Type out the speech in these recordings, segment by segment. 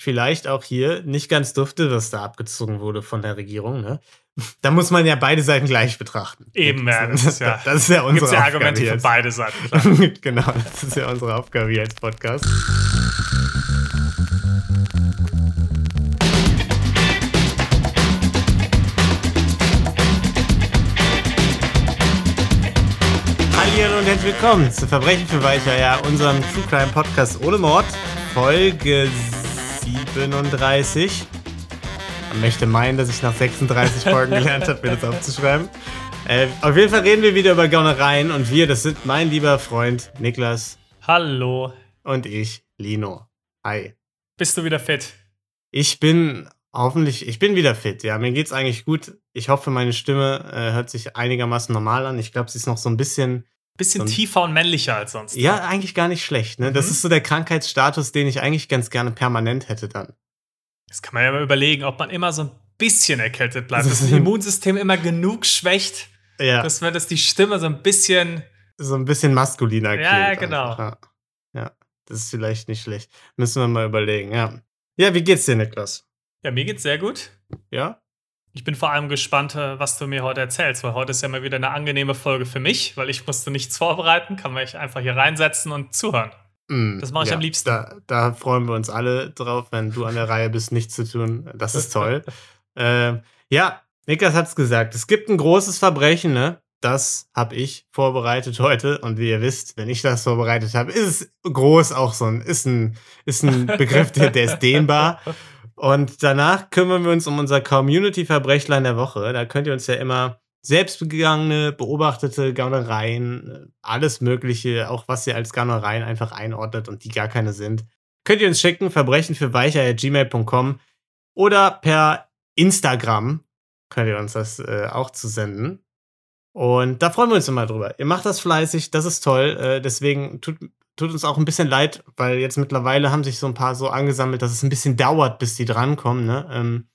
vielleicht auch hier nicht ganz dufte, was da abgezogen wurde von der Regierung. Ne? Da muss man ja beide Seiten gleich betrachten. Eben, ja. Das ist ja, das ist ja unsere gibt's ja Aufgabe Argumente für beide Seiten. Genau, das ist ja unsere Aufgabe hier als Podcast. Hallo und herzlich willkommen zu Verbrechen für Weicheier, unserem True Crime Podcast ohne Mord, Folge 37. Man möchte meinen, dass ich nach 36 Folgen gelernt habe, mir das aufzuschreiben. Äh, auf jeden Fall reden wir wieder über Gaunereien und wir, das sind mein lieber Freund Niklas Hallo. und ich, Lino. Hi. Bist du wieder fit? Ich bin hoffentlich, ich bin wieder fit. Ja, mir geht's eigentlich gut. Ich hoffe, meine Stimme äh, hört sich einigermaßen normal an. Ich glaube, sie ist noch so ein bisschen, Bisschen Und- tiefer und männlicher als sonst. ja, eigentlich gar nicht schlecht. Ne? Das Mhm. ist so der Krankheitsstatus, den ich eigentlich ganz gerne permanent hätte dann. Das kann man ja mal überlegen, ob man immer so ein bisschen erkältet bleibt. Das Dass das Immunsystem immer genug schwächt, Ja, dass man das die Stimme so ein bisschen. so ein bisschen maskuliner Ja, ja, klingt genau. Ja. ja, das ist vielleicht nicht schlecht. Müssen wir mal überlegen, ja. Ja, wie geht's dir, Niklas? Ja, mir geht's sehr gut. Ja? Ich bin vor allem gespannt, äh, was du mir heute erzählst, weil heute ist ja mal wieder eine angenehme Folge für mich, weil ich musste nichts vorbereiten, kann mich einfach hier reinsetzen und zuhören. Mm, Das mache ich ja, am liebsten. Da, da freuen wir uns alle drauf, wenn du an der Reihe bist, nichts zu tun. Das ist toll. ähm, ja, Niklas hat's gesagt. Es gibt ein großes Verbrechen, ne? Das habe ich vorbereitet heute. Und wie ihr wisst, wenn ich das vorbereitet habe, ist es groß auch so ein, ist ein, ist ein Begriff, der, der ist dehnbar. Und danach kümmern wir uns um unser Community-Verbrechlein der Woche. Da könnt ihr uns ja immer selbstbegangene, beobachtete Gaunereien, äh, alles Mögliche, auch was ihr als Gaunereien einfach einordnet und die gar keine sind, könnt ihr uns schicken, verbrechen für weicher.gmail.com oder per Instagram könnt ihr uns das äh, auch zusenden. Und da freuen wir uns immer drüber. Ihr macht das fleißig, das ist toll. Äh, deswegen tut, tut uns auch ein bisschen leid, weil jetzt mittlerweile haben sich so ein paar so angesammelt, dass es ein bisschen dauert, bis die drankommen. Ne? Ähm,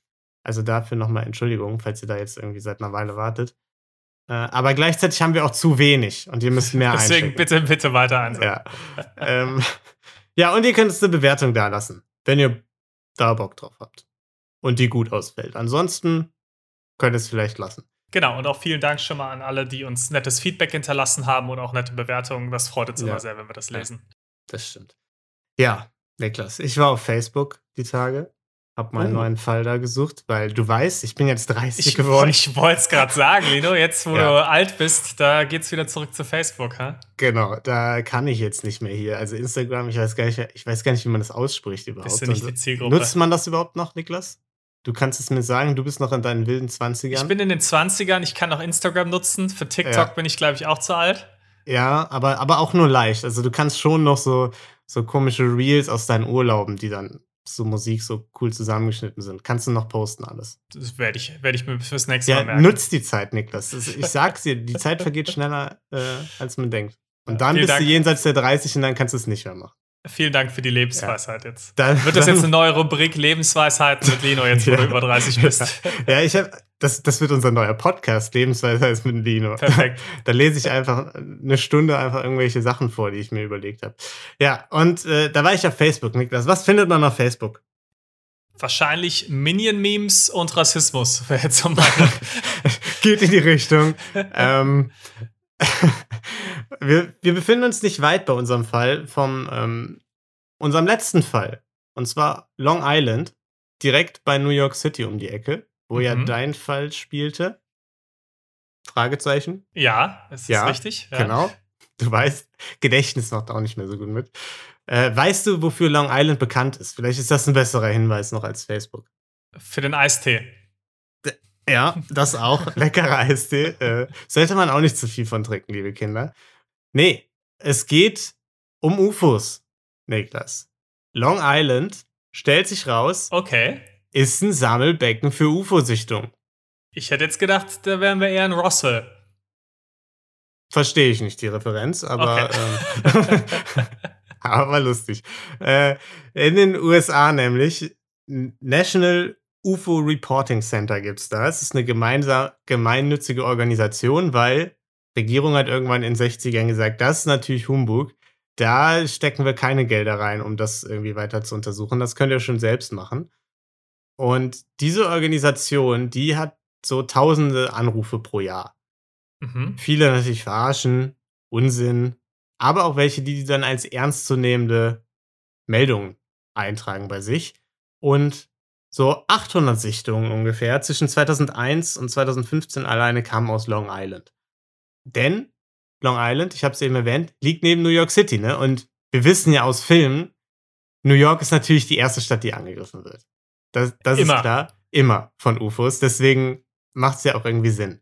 also dafür nochmal Entschuldigung, falls ihr da jetzt irgendwie seit einer Weile wartet. Äh, aber gleichzeitig haben wir auch zu wenig und ihr müsst mehr Deswegen einschicken. bitte, bitte weiter einsehen. Ja. ähm, ja, und ihr könnt uns eine Bewertung da lassen, wenn ihr da Bock drauf habt. Und die gut ausfällt. Ansonsten könnt ihr es vielleicht lassen. Genau, und auch vielen Dank schon mal an alle, die uns nettes Feedback hinterlassen haben und auch nette Bewertungen. Das freut uns Ja. immer sehr, wenn wir das lesen. Das stimmt. Ja, Niklas, ich war auf Facebook die Tage, hab meinen Oh. neuen Fall da gesucht, weil du weißt, ich bin jetzt 30 Ich, geworden. ich wollte es gerade sagen, Lino, jetzt wo Ja. du alt bist, da geht's wieder zurück zu Facebook, ha? Genau, da kann ich jetzt nicht mehr hier. Also Instagram, ich weiß gar nicht, ich weiß gar nicht, wie man das ausspricht überhaupt. Bist du nicht die Zielgruppe? Nutzt man das überhaupt noch, Niklas? Du kannst es mir sagen, du bist noch in deinen wilden 20ern. Ich bin in den 20ern, ich kann auch Instagram nutzen. Für TikTok Ja. bin ich, glaube ich, auch zu alt. Ja, aber, aber auch nur leicht. Also du kannst schon noch so, so komische Reels aus deinen Urlauben, die dann so Musik so cool zusammengeschnitten sind. Kannst du noch posten alles. Das werde ich, werd ich mir fürs nächste Ja, Mal merken. nutzt die Zeit, Niklas. Ich sag's dir, die Zeit vergeht schneller, äh, als man denkt. Und dann Vielen bist Dank. du jenseits der 30 und dann kannst du es nicht mehr machen. Vielen Dank für die Lebensweisheit jetzt. Dann, Wird das jetzt eine neue Rubrik Lebensweisheiten mit Lino, jetzt wo Ja. du über 30 bist? Ja, ich hab, das, das wird unser neuer Podcast, Lebensweise ist mit Lino. Perfekt. Da lese ich einfach eine Stunde einfach irgendwelche Sachen vor, die ich mir überlegt habe. Ja, und äh, da war ich auf Facebook, Niklas. Was findet man auf Facebook? Wahrscheinlich Minion-Memes und Rassismus wäre jetzt so meine. Geht in die Richtung. ähm, wir, wir befinden uns nicht weit bei unserem Fall vom ähm, unserem letzten Fall. Und zwar Long Island, direkt bei New York City um die Ecke, wo ja Mhm. dein Fall spielte. Fragezeichen. Ja, ist das Ja, richtig? Ja. Genau. Du weißt, Gedächtnis macht auch nicht mehr so gut mit. Äh, weißt du, wofür Long Island bekannt ist? Vielleicht ist das ein besserer Hinweis noch als Facebook. Für den Eistee. Ja, das auch. Leckerer Eistee. Äh, sollte man auch nicht zu viel von trinken, liebe Kinder. Nee, es geht um UFOs, Niklas. Long Island, stellt sich raus, Okay. ist ein Sammelbecken für UFO-Sichtung. Ich hätte jetzt gedacht, da wären wir eher in Russell. Verstehe ich nicht die Referenz, aber, Okay. ähm, aber lustig. Äh, in den USA nämlich, National UFO Reporting Center gibt's da. Es ist eine gemeinsam, gemeinnützige Organisation, weil Regierung hat irgendwann in den 60ern gesagt, das ist natürlich Humbug. da stecken wir keine Gelder rein, um das irgendwie weiter zu untersuchen. Das könnt ihr schon selbst machen. Und diese Organisation, die hat so tausende Anrufe pro Jahr. Mhm. Viele natürlich verarschen, Unsinn, aber auch welche, die die dann als ernstzunehmende Meldungen eintragen bei sich. Und so 800 Sichtungen ungefähr zwischen 2001 und 2015 alleine kamen aus Long Island. Denn Long Island, ich habe es eben erwähnt, liegt neben New York City, ne? Und wir wissen ja aus Filmen, New York ist natürlich die erste Stadt, die angegriffen wird. Das, das ist klar. Immer von UFOs. Deswegen macht es ja auch irgendwie Sinn.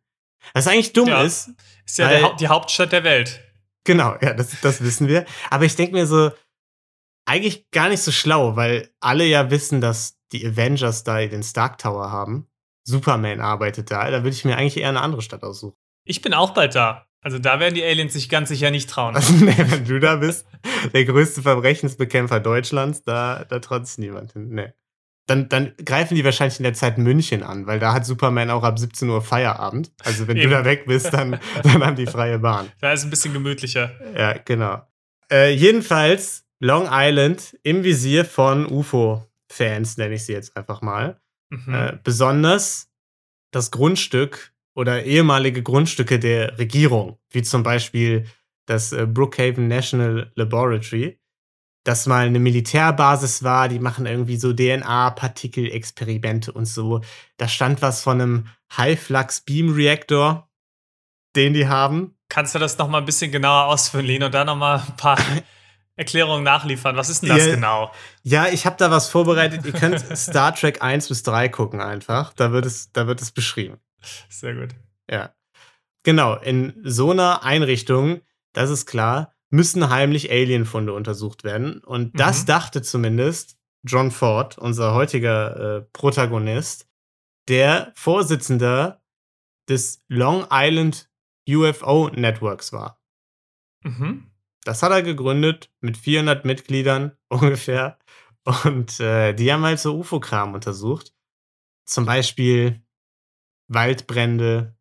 Was eigentlich dumm Ja. ist, Ist ja Weil- Haupt- die Hauptstadt der Welt. Genau, ja, das, das wissen wir. Aber ich denke mir so, eigentlich gar nicht so schlau, weil alle ja wissen, dass die Avengers da den Stark Tower haben. Superman arbeitet da. Da würde ich mir eigentlich eher eine andere Stadt aussuchen. Ich bin auch bald da. Also da werden die Aliens sich ganz sicher nicht trauen. Also, nee, wenn du da bist, der größte Verbrechensbekämpfer Deutschlands, da, da traut sich niemand hin. Nee. Dann, dann greifen die wahrscheinlich in der Zeit München an, weil da hat Superman auch ab 17 Uhr Feierabend. Also wenn Eben. du da weg bist, dann, dann haben die freie Bahn. Da ist ein bisschen gemütlicher. Ja, genau. Äh, jedenfalls Long Island im Visier von UFO-Fans, nenne ich sie jetzt einfach mal. Mhm. Äh, besonders das Grundstück oder ehemalige Grundstücke der Regierung, wie zum Beispiel das äh, Brookhaven National Laboratory, das mal eine Militärbasis war, die machen irgendwie so DNA-Partikelexperimente und so. Da stand was von einem High-Flux-Beam-Reaktor, den die haben. Kannst du das noch mal ein bisschen genauer ausführen, Lino, und da noch mal ein paar Erklärungen nachliefern? Was ist denn das Ja. genau? Ja, ich habe da was vorbereitet. Ihr könnt Star Trek 1 bis 3 gucken einfach. Da wird es, da wird es beschrieben. Sehr gut. Ja. Genau, in so einer Einrichtung, das ist klar, müssen heimlich Alienfunde untersucht werden. Und das Mhm. dachte zumindest John Ford, unser heutiger äh, Protagonist, der Vorsitzender des Long Island UFO Networks war. Mhm. Das hat er gegründet mit 400 Mitgliedern ungefähr. Und äh, die haben halt so UFO-Kram untersucht. Zum Beispiel Waldbrände,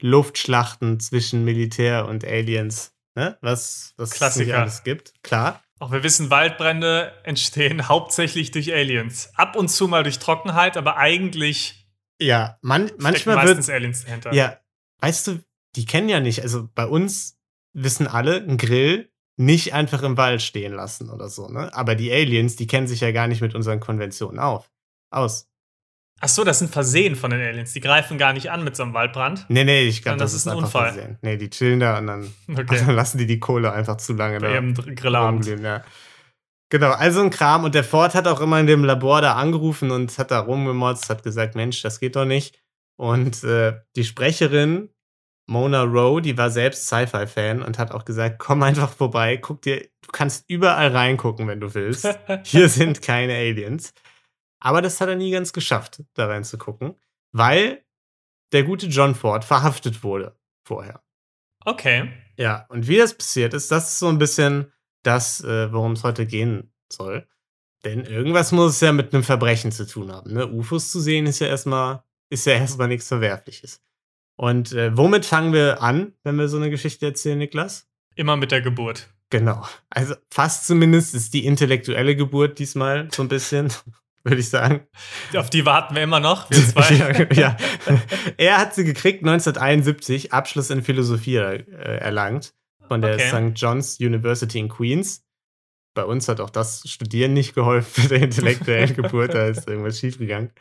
Luftschlachten zwischen Militär und Aliens. Ne? Was, was es nicht Klassiker. alles gibt. Klar. Auch wir wissen, Waldbrände entstehen hauptsächlich durch Aliens. Ab und zu mal durch Trockenheit, aber eigentlich Ja, man, manchmal meistens wird. Aliens dahinter. Ja, weißt du, die kennen ja nicht. Also bei uns wissen alle, ein Grill nicht einfach im Wald stehen lassen oder so. Ne? Aber die Aliens, die kennen sich ja gar nicht mit unseren Konventionen auf. Aus. Ach so, das sind Versehen von den Aliens. Die greifen gar nicht an mit so einem Waldbrand. Nee, nee, ich glaube, das, das ist ein Unfall. Versehen. Nee, die chillen da und dann, Okay. dann lassen die die Kohle einfach zu lange Bei da ihrem Grillabend. ja. Genau, also ein Kram. Und der Ford hat auch immer in dem Labor da angerufen und hat da rumgemotzt, hat gesagt, Mensch, das geht doch nicht. Und äh, die Sprecherin, Mona Rowe, die war selbst Sci-Fi-Fan und hat auch gesagt, komm einfach vorbei, guck dir, du kannst überall reingucken, wenn du willst. Hier sind keine Aliens. Aber das hat er nie ganz geschafft, da reinzugucken, weil der gute John Ford verhaftet wurde vorher. Okay. Ja, und wie das passiert ist, das ist so ein bisschen das, äh, worum es heute gehen soll. Denn irgendwas muss es ja mit einem Verbrechen zu tun haben. Ne? UFOs zu sehen ist ja erstmal, ist ja erstmal nichts Verwerfliches. Und äh, womit fangen wir an, wenn wir so eine Geschichte erzählen, Niklas? Immer mit der Geburt. Genau. Also fast zumindest ist die intellektuelle Geburt diesmal so ein bisschen, würde ich sagen. Auf die warten wir immer noch, wir zwei. ja, ja. Er hat sie gekriegt 1971, Abschluss in Philosophie äh, erlangt von der Okay. St. John's University in Queens. Bei uns hat auch das Studieren nicht geholfen mit der intellektuellen Geburt, da ist irgendwas schiefgegangen.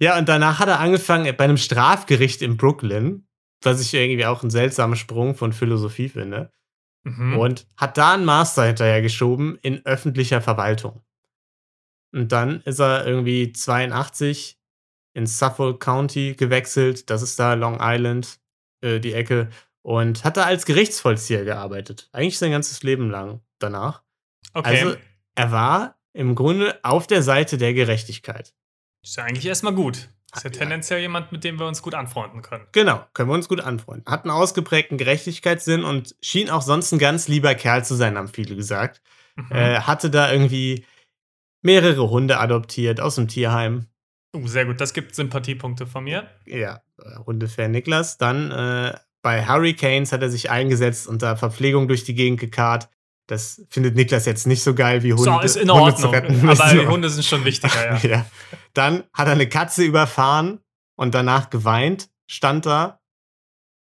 Ja, und danach hat er angefangen bei einem Strafgericht in Brooklyn, was ich irgendwie auch einen seltsamen Sprung von Philosophie finde, Mhm. und hat da einen Master hinterher geschoben in öffentlicher Verwaltung. Und dann ist er irgendwie 82 in Suffolk County gewechselt. Das ist da Long Island, äh, die Ecke. Und hat da als Gerichtsvollzieher gearbeitet. Eigentlich sein ganzes Leben lang danach. okay. Also er war im Grunde auf der Seite der Gerechtigkeit. ist ja eigentlich erstmal gut. Ist ja Ja. tendenziell jemand, mit dem wir uns gut anfreunden können. Genau, können wir uns gut anfreunden. Hat einen ausgeprägten Gerechtigkeitssinn und schien auch sonst ein ganz lieber Kerl zu sein, haben viele gesagt. Mhm. Äh, hatte da irgendwie mehrere Hunde adoptiert aus dem Tierheim. uh, sehr gut, das gibt Sympathiepunkte von mir. Ja, äh, Hundefan Niklas. Dann äh, bei Hurricanes hat er sich eingesetzt und da Verpflegung durch die Gegend gekarrt. Das findet Niklas jetzt nicht so geil wie Hunde. So, ist in Hunde zu Ordnung. retten. aber So. Hunde sind schon wichtiger, ja. ja. Dann hat er eine Katze überfahren und danach geweint, stand da.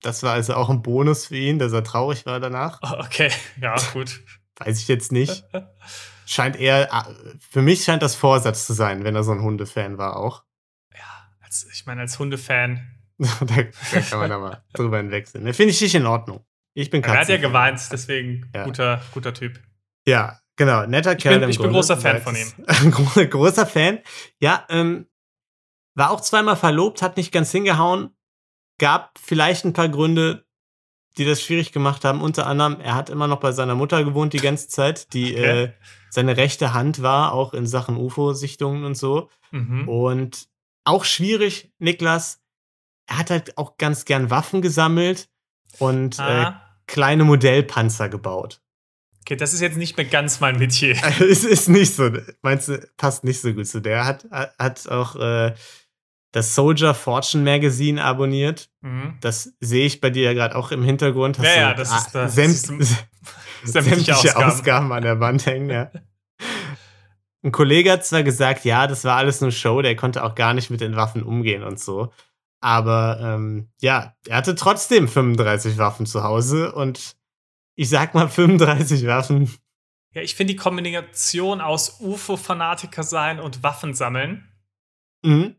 Das war also auch ein Bonus für ihn, dass er traurig war danach. Okay, ja, gut. Weiß ich jetzt nicht. Scheint eher, für mich scheint das Vorsatz zu sein, wenn er so ein Hundefan war auch. Ja, als, ich meine, als Hundefan. da, da kann man da mal drüber hinwechseln. Ne, Finde ich nicht in Ordnung. Ich bin Er hat ja geweint, deswegen Ja. guter, guter Typ. Ja, genau. Netter Kerl. bin- ich bin Grunde. großer Fan von. Gro- großer Fan. Ja, ähm, war auch zweimal verlobt, hat nicht ganz hingehauen. Gab vielleicht ein paar Gründe, die das schwierig gemacht haben. Unter anderem, er hat immer noch bei seiner Mutter gewohnt die ganze Zeit, die Okay. äh, seine rechte Hand war, auch in Sachen UFO-Sichtungen und so. Mhm. Und auch schwierig, Niklas, er hat halt auch ganz gern Waffen gesammelt und äh, Ah, kleine Modellpanzer gebaut. okay, das ist jetzt nicht mehr ganz mein Metier. es ist nicht so, meinst du, passt nicht so gut zu der. Hat, hat auch äh, das Soldier Fortune Magazine abonniert. Mhm. Das sehe ich bei dir ja gerade auch im Hintergrund. Ja, du, ja, das ist das- sämt, das ist sämtliche sämtliche Ausgaben. Ausgaben. an der Wand hängen, ja. Ein Kollege hat zwar gesagt, ja, das war alles nur Show, der konnte auch gar nicht mit den Waffen umgehen und so. Aber ähm, ja, er hatte trotzdem 35 Waffen zu Hause und ich sag mal 35 Waffen. Ja, ich finde die Kombination aus UFO-Fanatiker sein und Waffen sammeln Mhm.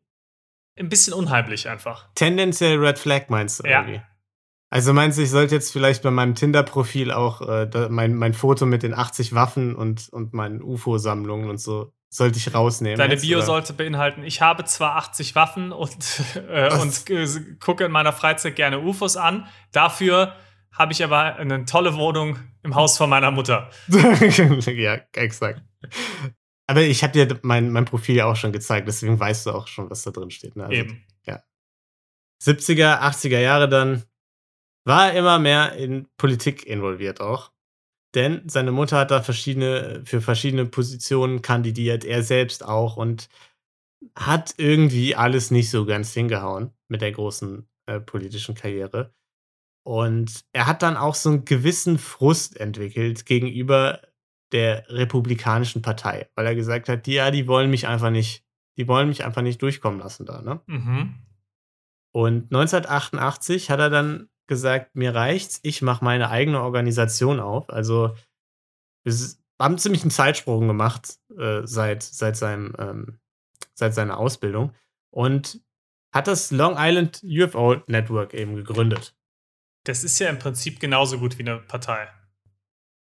Ein bisschen unheimlich einfach. Tendenziell Red Flag meinst du Ja. irgendwie? Also meinst du, ich sollte jetzt vielleicht bei meinem Tinder-Profil auch äh, da, mein, mein Foto mit den 80 Waffen und, und meinen UFO-Sammlungen und so, sollte ich rausnehmen? Deine jetzt, Bio oder? sollte beinhalten, ich habe zwar 80 Waffen und, äh, und äh, gucke in meiner Freizeit gerne UFOs an. Dafür habe ich aber eine tolle Wohnung im Haus von meiner Mutter. ja, exakt. Aber ich habe dir mein, mein Profil ja auch schon gezeigt, deswegen weißt du auch schon, was da drin steht. Ne? Also Eben. 70er, 80er Jahre dann war er immer mehr in Politik involviert auch. Denn seine Mutter hat da verschiedene, für verschiedene Positionen kandidiert, er selbst auch und hat irgendwie alles nicht so ganz hingehauen mit der großen äh, politischen Karriere. Und er hat dann auch so einen gewissen Frust entwickelt gegenüber der Republikanischen Partei, weil er gesagt hat, die, ja, die wollen mich einfach nicht, die wollen mich einfach nicht durchkommen lassen da, ne? Mhm. Und 1988 hat er dann gesagt, mir reicht's, ich mache meine eigene Organisation auf. Also wir haben ziemlich einen Zeitsprung gemacht äh, seit, seit, seinem, ähm, seit seiner Ausbildung und hat das Long Island UFO Network eben gegründet. Das ist ja im Prinzip genauso gut wie eine Partei.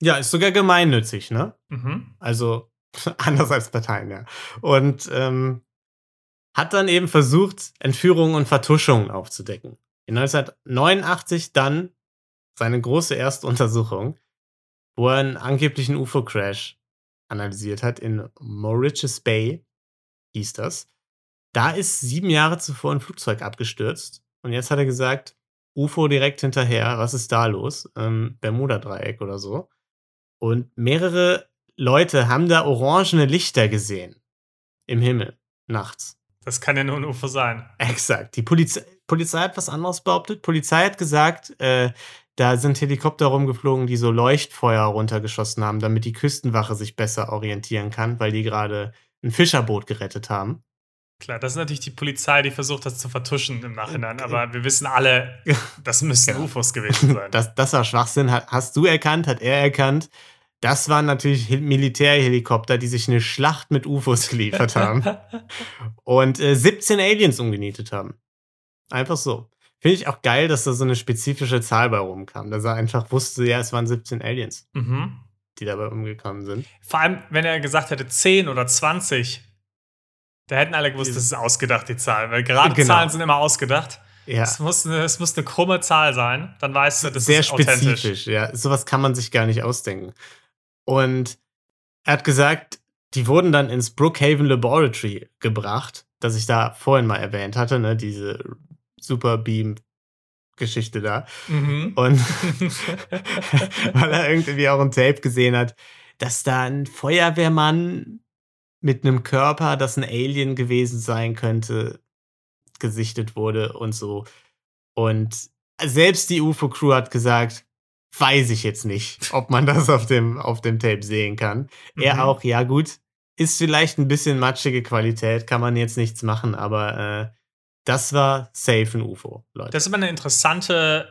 Ja, ist sogar gemeinnützig, ne? Mhm. Also anders als Parteien, ja. Und ähm, hat dann eben versucht, Entführungen und Vertuschungen aufzudecken. In 1989 dann seine große erste Untersuchung, wo er einen angeblichen UFO-Crash analysiert hat in Mauritius Bay, hieß das. Da ist sieben Jahre zuvor ein Flugzeug abgestürzt und jetzt hat er gesagt, UFO direkt hinterher, was ist da los? Ähm, Bermuda-Dreieck oder so. Und mehrere Leute haben da orangene Lichter gesehen. Im Himmel. Nachts. Das kann ja nur ein UFO sein. Exakt. Die Polizei, Polizei hat was anderes behauptet. Polizei hat gesagt, äh, da sind Helikopter rumgeflogen, die so Leuchtfeuer runtergeschossen haben, damit die Küstenwache sich besser orientieren kann, weil die gerade ein Fischerboot gerettet haben. Klar, das ist natürlich die Polizei, die versucht, das zu vertuschen im Nachhinein. Aber wir wissen alle, das müssen Genau. UFOs gewesen sein. Das, das war Schwachsinn. Hast du erkannt, hat er erkannt. Das waren natürlich Hel- Militärhelikopter, die sich eine Schlacht mit UFOs geliefert haben. und äh, 17 Aliens umgenietet haben. Einfach so. Finde ich auch geil, dass da so eine spezifische Zahl bei rumkam. Dass er einfach wusste, ja, es waren 17 Aliens, mhm. die dabei umgekommen sind. Vor allem, wenn er gesagt hätte 10 oder 20, da hätten alle gewusst, das ist ausgedacht, die Zahl. Weil gerade Genau. Zahlen sind immer ausgedacht. Ja, Es, muss eine, es muss eine krumme Zahl sein, dann weißt du, das sehr ist authentisch. spezifisch. Ja, sowas kann man sich gar nicht ausdenken. Und er hat gesagt, die wurden dann ins Brookhaven Laboratory gebracht, das ich da vorhin mal erwähnt hatte, ne, diese Super Beam Geschichte da. Mhm. Und weil er irgendwie auch ein Tape gesehen hat, dass da ein Feuerwehrmann mit einem Körper, das ein Alien gewesen sein könnte, gesichtet wurde und so. Und selbst die UFO-Crew hat gesagt, weiß ich jetzt nicht, ob man das auf dem, auf dem Tape sehen kann. Mhm. Er auch, ja gut, ist vielleicht ein bisschen matschige Qualität, kann man jetzt nichts machen, aber äh, das war safe ein UFO, Leute. Das ist immer eine interessante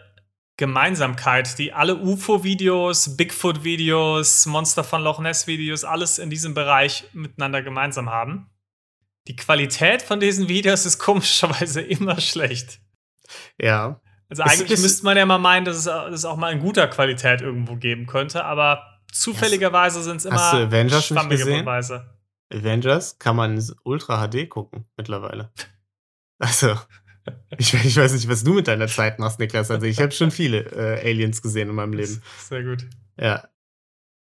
Gemeinsamkeit, die alle UFO-Videos, Bigfoot-Videos, Monster von Loch Ness-Videos, alles in diesem Bereich miteinander gemeinsam haben. Die Qualität von diesen Videos ist komischerweise immer schlecht. Ja. Also eigentlich ist, müsste man ja mal meinen, dass es, dass es auch mal in guter Qualität irgendwo geben könnte, aber zufälligerweise sind es immer Hast du Avengers schwammige Beweise. Avengers kann man Ultra HD gucken mittlerweile. Also, ich, ich, weiß nicht, was du mit deiner Zeit machst, Niklas. Also, ich habe schon viele äh, Aliens gesehen in meinem Leben. Sehr gut. Ja.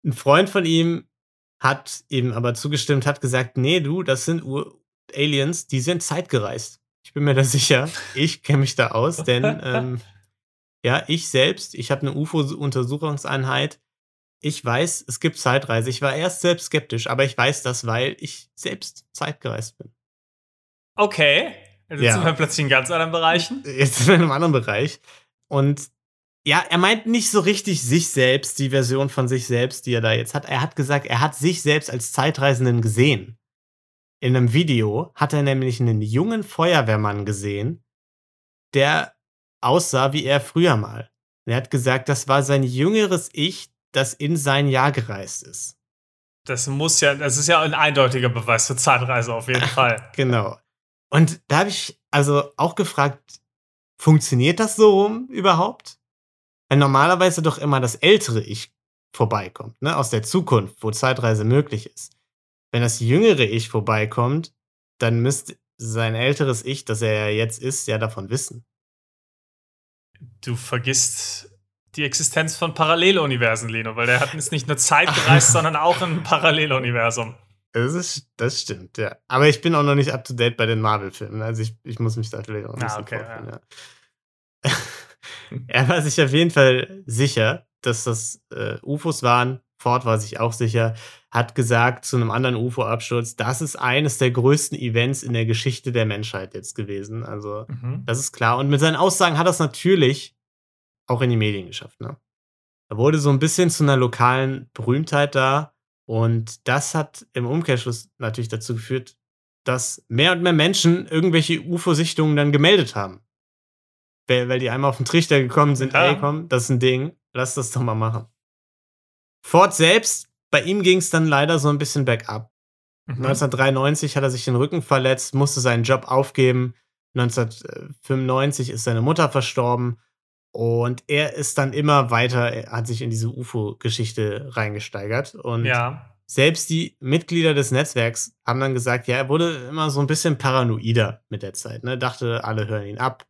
Ein Freund von ihm hat ihm aber zugestimmt, hat gesagt: Nee, du, das sind Ur Aliens, die sind zeitgereist. Ich bin mir da sicher. Ich kenne mich da aus, denn ähm, ja, ich selbst, ich habe eine UFO-Untersuchungseinheit. Ich weiß, es gibt Zeitreise. Ich war erst selbst skeptisch, aber ich weiß das, weil ich selbst zeitgereist bin. Okay. Jetzt ja. sind wir plötzlich in ganz anderen Bereichen. Jetzt sind wir in einem anderen Bereich. Und ja, er meint nicht so richtig sich selbst, die Version von sich selbst, die er da jetzt hat. Er hat gesagt, er hat sich selbst als Zeitreisenden gesehen. In einem Video hat er nämlich einen jungen Feuerwehrmann gesehen, der aussah wie er früher mal. Er hat gesagt, das war sein jüngeres Ich, das in sein Jahr gereist ist. Das muss ja, das ist ja ein eindeutiger Beweis für Zeitreise auf jeden Fall. genau. Und da habe ich also auch gefragt, funktioniert das so rum überhaupt? Weil normalerweise doch immer das ältere Ich vorbeikommt, ne? aus der Zukunft, wo Zeitreise möglich ist. Wenn das jüngere Ich vorbeikommt, dann müsste sein älteres Ich, das er ja jetzt ist, ja davon wissen. Du vergisst die Existenz von Paralleluniversen, Lino, weil der hat jetzt nicht nur Zeit gereist, sondern auch ein Paralleluniversum. Das, ist, das stimmt, ja. Aber ich bin auch noch nicht up to date bei den Marvel-Filmen. Also ich, ich muss mich da vielleicht auch ein ah, bisschen okay, ja. ja. er war sich auf jeden Fall sicher, dass das äh, UFOs waren. Ford war sich auch sicher, hat gesagt zu einem anderen UFO-Absturz, das ist eines der größten Events in der Geschichte der Menschheit jetzt gewesen. Also, mhm. das ist klar. Und mit seinen Aussagen hat es natürlich auch in die Medien geschafft. Ne? Er wurde so ein bisschen zu einer lokalen Berühmtheit da und das hat im Umkehrschluss natürlich dazu geführt, dass mehr und mehr Menschen irgendwelche UFO-Sichtungen dann gemeldet haben. Weil, weil die einmal auf den Trichter gekommen sind, ja. ey komm, das ist ein Ding, lass das doch mal machen. Ford selbst, bei ihm ging es dann leider so ein bisschen bergab. Mhm. 1993 hat er sich den Rücken verletzt, musste seinen Job aufgeben. 1995 ist seine Mutter verstorben und er ist dann immer weiter, er hat sich in diese UFO-Geschichte reingesteigert. Und ja. selbst die Mitglieder des Netzwerks haben dann gesagt, ja, er wurde immer so ein bisschen paranoider mit der Zeit. Ne? Dachte, alle hören ihn ab.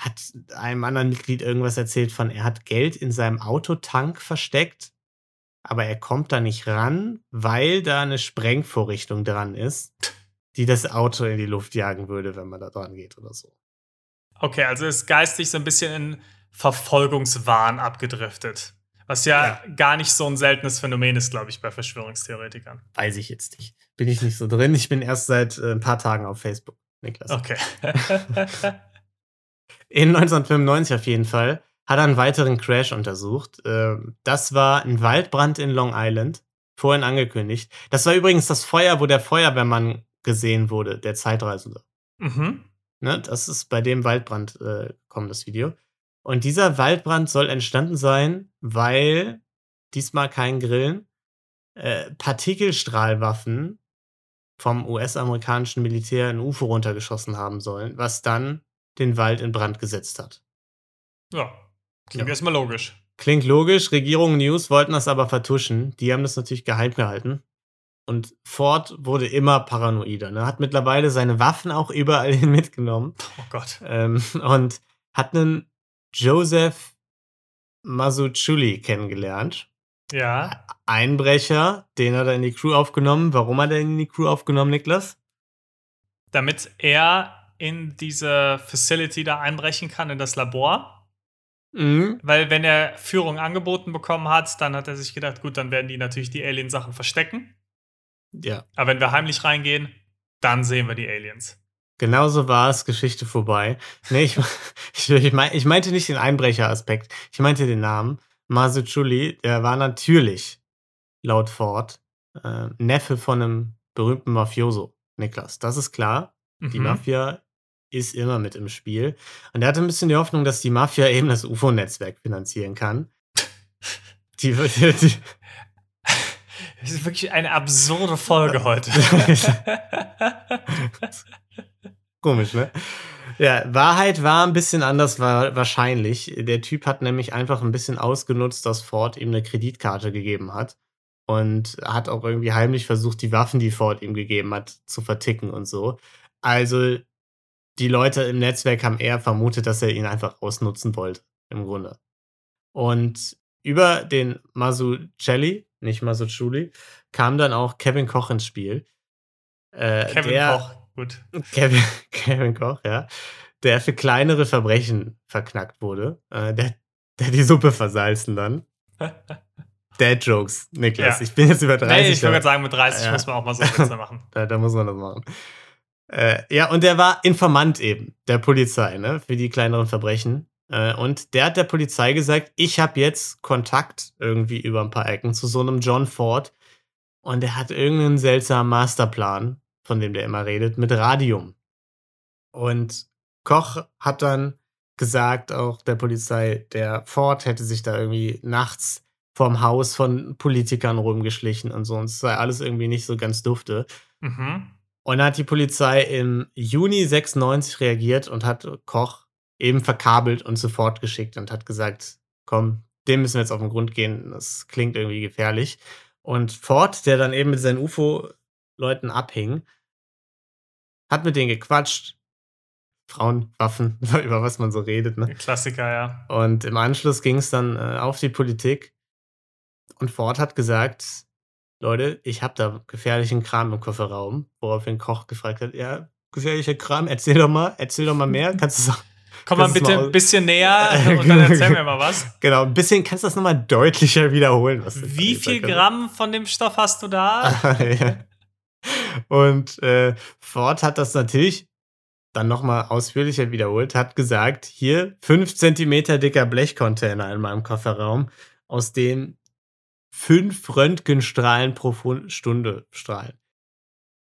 Hat einem anderen Mitglied irgendwas erzählt von, er hat Geld in seinem Autotank versteckt, aber er kommt da nicht ran, weil da eine Sprengvorrichtung dran ist, die das Auto in die Luft jagen würde, wenn man da dran geht oder so. Okay, also ist geistig so ein bisschen in Verfolgungswahn abgedriftet. Was ja, ja, gar nicht so ein seltenes Phänomen ist, glaube ich, bei Verschwörungstheoretikern. Weiß ich jetzt nicht. Bin ich nicht so drin. Ich bin erst seit äh, ein paar Tagen auf Facebook, Niklas. Okay. In 1995 auf jeden Fall hat einen weiteren Crash untersucht. Ähm, das war ein Waldbrand in Long Island, vorhin angekündigt. Das war übrigens das Feuer, wo der Feuerwehrmann gesehen wurde, der Zeitreisende. Mhm. Ne, das ist bei dem Waldbrand äh, das Video. Und dieser Waldbrand soll entstanden sein, weil diesmal kein Grillen, äh, Partikelstrahlwaffen vom US-amerikanischen Militär ein UFO runtergeschossen haben sollen, was dann den Wald in Brand gesetzt hat. Ja, klingt ja. erstmal logisch. Klingt logisch. Regierung News wollten das aber vertuschen. Die haben das natürlich geheim gehalten. Und Ford wurde immer paranoider. Ne? Hat mittlerweile seine Waffen auch überall hin mitgenommen. Oh Gott. Ähm, und hat einen Joseph Masuchuli kennengelernt. Ja. Einbrecher, den hat er in die Crew aufgenommen. Warum hat er ihn in die Crew aufgenommen, Niklas? Damit er in diese Facility da einbrechen kann, in das Labor. Mhm. Weil wenn er Führung angeboten bekommen hat, dann hat er sich gedacht, gut, dann werden die natürlich die Alien-Sachen verstecken. Ja. Aber wenn wir heimlich reingehen, dann sehen wir die Aliens. Genauso war es, Geschichte vorbei. Nee, ich, ich, ich, mein, ich meinte nicht den Einbrecher-Aspekt. Ich meinte den Namen. Masuchuli, der war natürlich laut Ford äh, Neffe von einem berühmten Mafioso, Niklas. Das ist klar. Die Mhm. Mafia ist immer mit im Spiel. Und er hatte ein bisschen die Hoffnung, dass die Mafia eben das UFO-Netzwerk finanzieren kann. Die, die, die, Das ist wirklich eine absurde Folge heute. Komisch, ne? Ja, Wahrheit war ein bisschen anders, war wahrscheinlich. Der Typ hat nämlich einfach ein bisschen ausgenutzt, dass Ford ihm eine Kreditkarte gegeben hat. Und hat auch irgendwie heimlich versucht, die Waffen, die Ford ihm gegeben hat, zu verticken und so. Also, die Leute im Netzwerk haben eher vermutet, dass er ihn einfach ausnutzen wollte, im Grunde. Und über den Masucelli, nicht Masuchuli, kam dann auch Kevin Koch ins Spiel. Äh, Kevin der, Koch, gut. Kevin, Kevin Koch, ja. Der für kleinere Verbrechen verknackt wurde. Äh, der, der die Suppe versalzen dann. Dad Jokes, Niklas. Ja. Ich bin jetzt über 30. Nee, ich gerade sagen, mit 30 Ja. muss man auch mal so Witze machen. da, da muss man das machen. Äh, ja, und der war Informant eben der Polizei, ne, für die kleineren Verbrechen. Äh, und der hat der Polizei gesagt, ich habe jetzt Kontakt irgendwie über ein paar Ecken zu so einem John Ford. Und der hat irgendeinen seltsamen Masterplan, von dem der immer redet, mit Radium. Und Koch hat dann gesagt, auch der Polizei, der Ford hätte sich da irgendwie nachts vorm Haus von Politikern rumgeschlichen und so. Und es sei alles irgendwie nicht so ganz dufte. Mhm. Und dann hat die Polizei im Juni 96 reagiert und hat Koch eben verkabelt und sofort geschickt und hat gesagt, komm, dem müssen wir jetzt auf den Grund gehen, das klingt irgendwie gefährlich. Und Ford, der dann eben mit seinen UFO-Leuten abhing, hat mit denen gequatscht. Frauen, Waffen, über was man so redet, ne? Klassiker, ja. Und im Anschluss ging es dann äh, auf die Politik. Und Ford hat gesagt, Leute, ich habe da gefährlichen Kram im Kofferraum. Woraufhin Koch gefragt hat, ja, gefährlicher Kram, erzähl doch mal, erzähl doch mal mehr. Kannst du sagen? Komm mal bitte mal- ein bisschen näher und dann erzähl mir mal was. Genau, ein bisschen, kannst du das nochmal deutlicher wiederholen? Wie viel? Gramm von dem Stoff hast du da? Ja. Und äh, Ford hat das natürlich dann nochmal ausführlicher wiederholt, hat gesagt, hier 5 Zentimeter dicker Blechcontainer in meinem Kofferraum, aus dem 5 Röntgenstrahlen pro Stunde strahlen.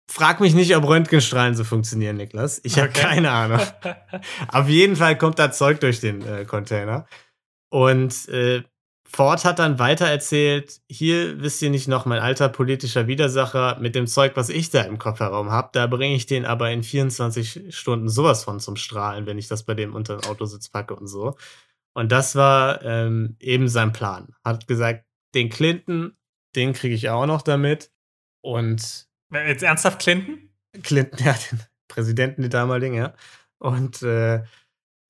Frag mich nicht, ob Röntgenstrahlen so funktionieren, Niklas. Ich habe Okay. keine Ahnung. Auf jeden Fall kommt da Zeug durch den äh, Container. Und äh, Ford hat dann weiter erzählt, hier wisst ihr nicht noch, mein alter politischer Widersacher mit dem Zeug, was ich da im Kofferraum habe, da bringe ich den aber in 24 Stunden sowas von zum Strahlen, wenn ich das bei dem unter den Autositz packe und so. Und das war ähm, eben sein Plan. Hat gesagt, den Clinton, den kriege ich auch noch damit. Und Jetzt ernsthaft Clinton? Clinton, ja, den Präsidenten, den damaligen, ja. Und äh,